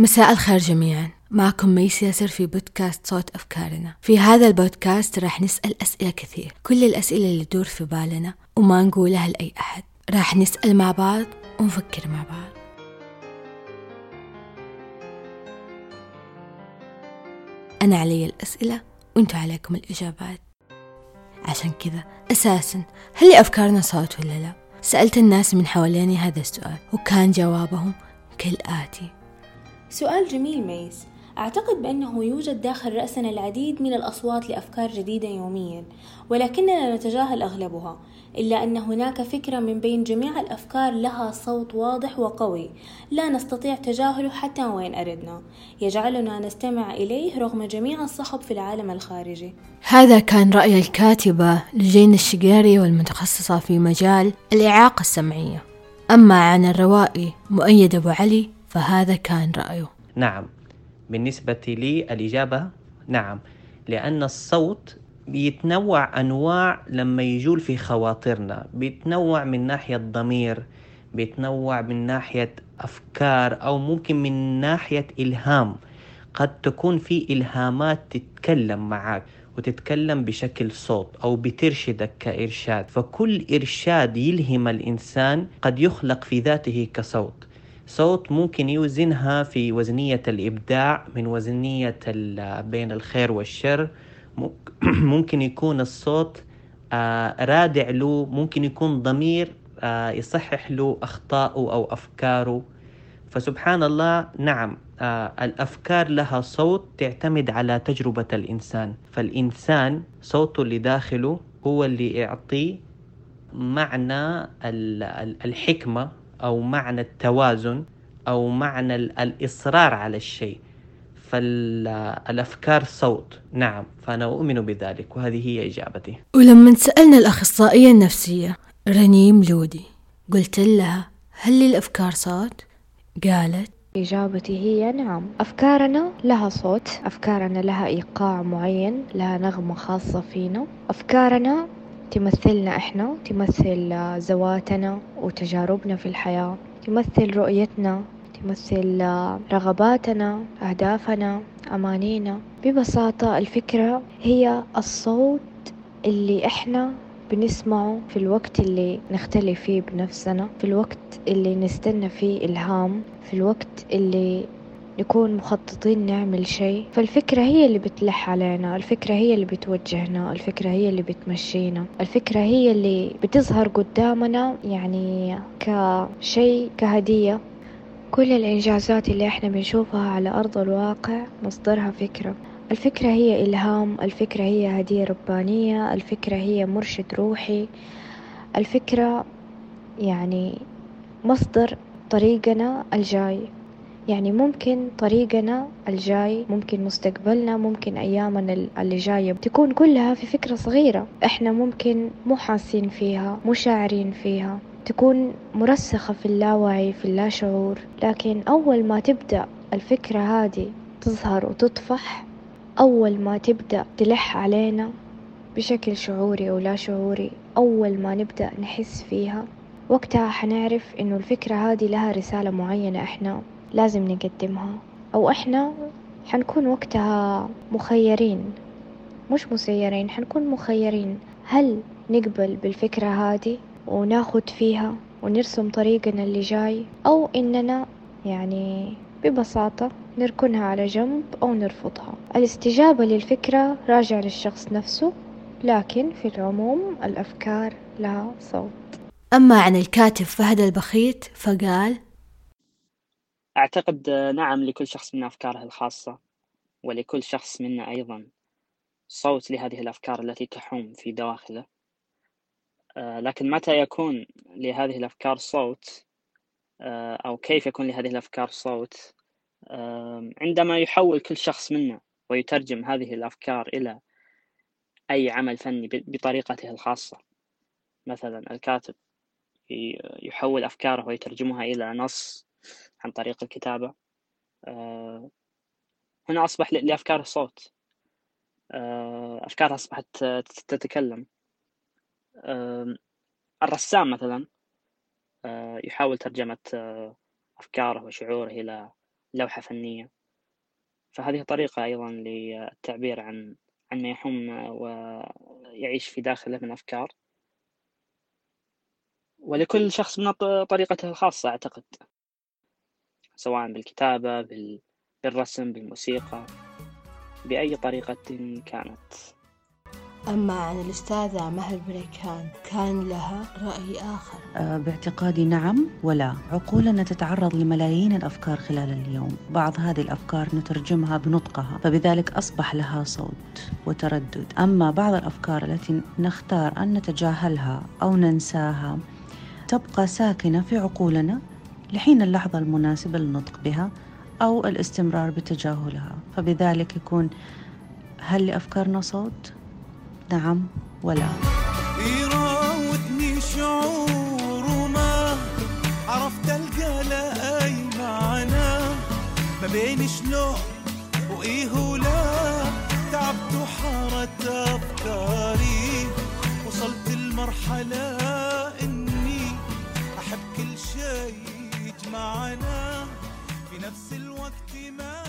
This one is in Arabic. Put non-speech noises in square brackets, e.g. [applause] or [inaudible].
مساء الخير جميعا. معكم ميس ياسر في بودكاست صوت أفكارنا. في هذا البودكاست راح نسأل أسئلة كثير. كل الأسئلة اللي تدور في بالنا وما نقولها لأي أحد. راح نسأل مع بعض ونفكر مع بعض. أنا علي الأسئلة وأنتوا عليكم الإجابات. عشان كذا أساسا هل لأفكارنا صوت ولا لا؟ سألت الناس من حواليني هذا السؤال وكان جوابهم كالآتي. سؤال جميل ميس. أعتقد بأنه يوجد داخل رأسنا العديد من الأصوات لأفكار جديدة يوميا ولكننا نتجاهل أغلبها إلا أن هناك فكرة من بين جميع الأفكار لها صوت واضح وقوي لا نستطيع تجاهله حتى وين أردنا. يجعلنا نستمع إليه رغم جميع الصخب في العالم الخارجي. هذا كان رأي الكاتبة لجين الشقيري والمتخصصة في مجال الإعاقة السمعية. أما عن الروائي مؤيد أبو علي فهذا كان رأيه. نعم. بالنسبة لي الإجابة نعم لأن الصوت بيتنوع أنواع لما يجول في خواطرنا. بيتنوع من ناحية ضمير بيتنوع من ناحية أفكار أو ممكن من ناحية إلهام. قد تكون في إلهامات تتكلم معك وتتكلم بشكل صوت أو بترشدك كإرشاد. فكل إرشاد يلهم الإنسان قد يخلق في ذاته كصوت. صوت ممكن يوزنها في وزنية الإبداع من وزنية بين الخير والشر. [clears throat] ممكن يكون الصوت آه، رادع له ممكن يكون ضمير آه، يصحح له أخطاءه أو أفكاره. فسبحان الله نعم آه، الأفكار لها صوت تعتمد على تجربة الإنسان. فالإنسان صوته اللي داخله هو اللي يعطيه معنى الحكمة أو معنى التوازن أو معنى الإصرار على الشيء. فالأفكار صوت. نعم فأنا أؤمن بذلك وهذه هي إجابتي. ولما سألنا الأخصائية النفسية رنيم لودي قلت لها هل للأفكار صوت؟ قالت إجابتي هي نعم. أفكارنا لها صوت أفكارنا لها إيقاع معين لها نغمة خاصة فينا. أفكارنا تمثلنا إحنا تمثل ذواتنا وتجاربنا في الحياة تمثل رؤيتنا تمثل رغباتنا أهدافنا أمانينا. ببساطة الفكرة هي الصوت اللي إحنا بنسمعه في الوقت اللي نختلف فيه بنفسنا في الوقت اللي نستنى فيه إلهام في الوقت اللي نكون مخططين نعمل شيء. فالفكرة هي اللي بتلح علينا الفكرة هي اللي بتوجهنا الفكرة هي اللي بتمشينا الفكرة هي اللي بتظهر قدامنا يعني كشيء كهدية. كل الإنجازات اللي إحنا بنشوفها على أرض الواقع مصدرها فكرة. الفكرة هي إلهام الفكرة هي هدية ربانية الفكرة هي مرشد روحي. الفكرة يعني مصدر طريقنا الجاي. يعني ممكن طريقنا الجاي ممكن مستقبلنا ممكن أيامنا اللي جاية تكون كلها في فكرة صغيرة. إحنا ممكن مو حاسين فيها مو شاعرين فيها. تكون مرسخة في اللاوعي في اللاشعور. لكن أول ما تبدأ الفكرة هذه تظهر وتطفح أول ما تبدأ تلح علينا بشكل شعوري أو لا شعوري أول ما نبدأ نحس فيها وقتها حنعرف إنه الفكرة هذه لها رسالة معينة إحنا لازم نقدمها. أو إحنا حنكون وقتها مخيرين. مش مسيرين حنكون مخيرين. هل نقبل بالفكرة هذه وناخد فيها ونرسم طريقنا اللي جاي؟ أو إننا يعني ببساطة نركنها على جنب أو نرفضها. الاستجابة للفكرة راجع للشخص نفسه لكن في العموم الأفكار لها صوت. أما عن الكاتب فهد البخيت فقال أعتقد نعم لكل شخص منا أفكاره الخاصة ولكل شخص منا أيضا صوت لهذه الأفكار التي تحوم في دواخله. آه، لكن متى يكون لهذه الأفكار صوت آه، أو كيف يكون لهذه الأفكار صوت؟ عندما يحول كل شخص منا ويترجم هذه الأفكار إلى أي عمل فني بطريقته الخاصة. مثلا الكاتب يحول أفكاره ويترجمها إلى نص عن طريق الكتابة. آه، هنا أصبح لأفكاره صوت أفكارها أصبحت تتكلم. الرسام مثلا آه، يحاول ترجمة آه، أفكاره وشعوره إلى لوحة فنية. فهذه طريقة أيضا للتعبير عن عن ما يحوم ويعيش في داخله من أفكار. ولكل شخص من طريقته الخاصة أعتقد. سواء بالكتابة بالرسم بالموسيقى بأي طريقة كانت. أما عن الأستاذة مهر بريكان كان لها رأي آخر. أه، باعتقادي نعم ولا. عقولنا تتعرض لملايين الأفكار خلال اليوم. بعض هذه الأفكار نترجمها بنطقها فبذلك أصبح لها صوت وتردد. أما بعض الأفكار التي نختار أن نتجاهلها أو ننساها تبقى ساكنة في عقولنا لحين اللحظة المناسبة للنطق بها أو الاستمرار بتجاهلها فبذلك يكون هل لأفكارنا صوت؟ نعم ولا. يراودني شعور وما عرفت ألقى له أي معنى. ما بين شلون وإيه ولا تعبت وحارت أفكاري. وصلت المرحلة إني أحب كل شيء معنا في نفس الوقت ما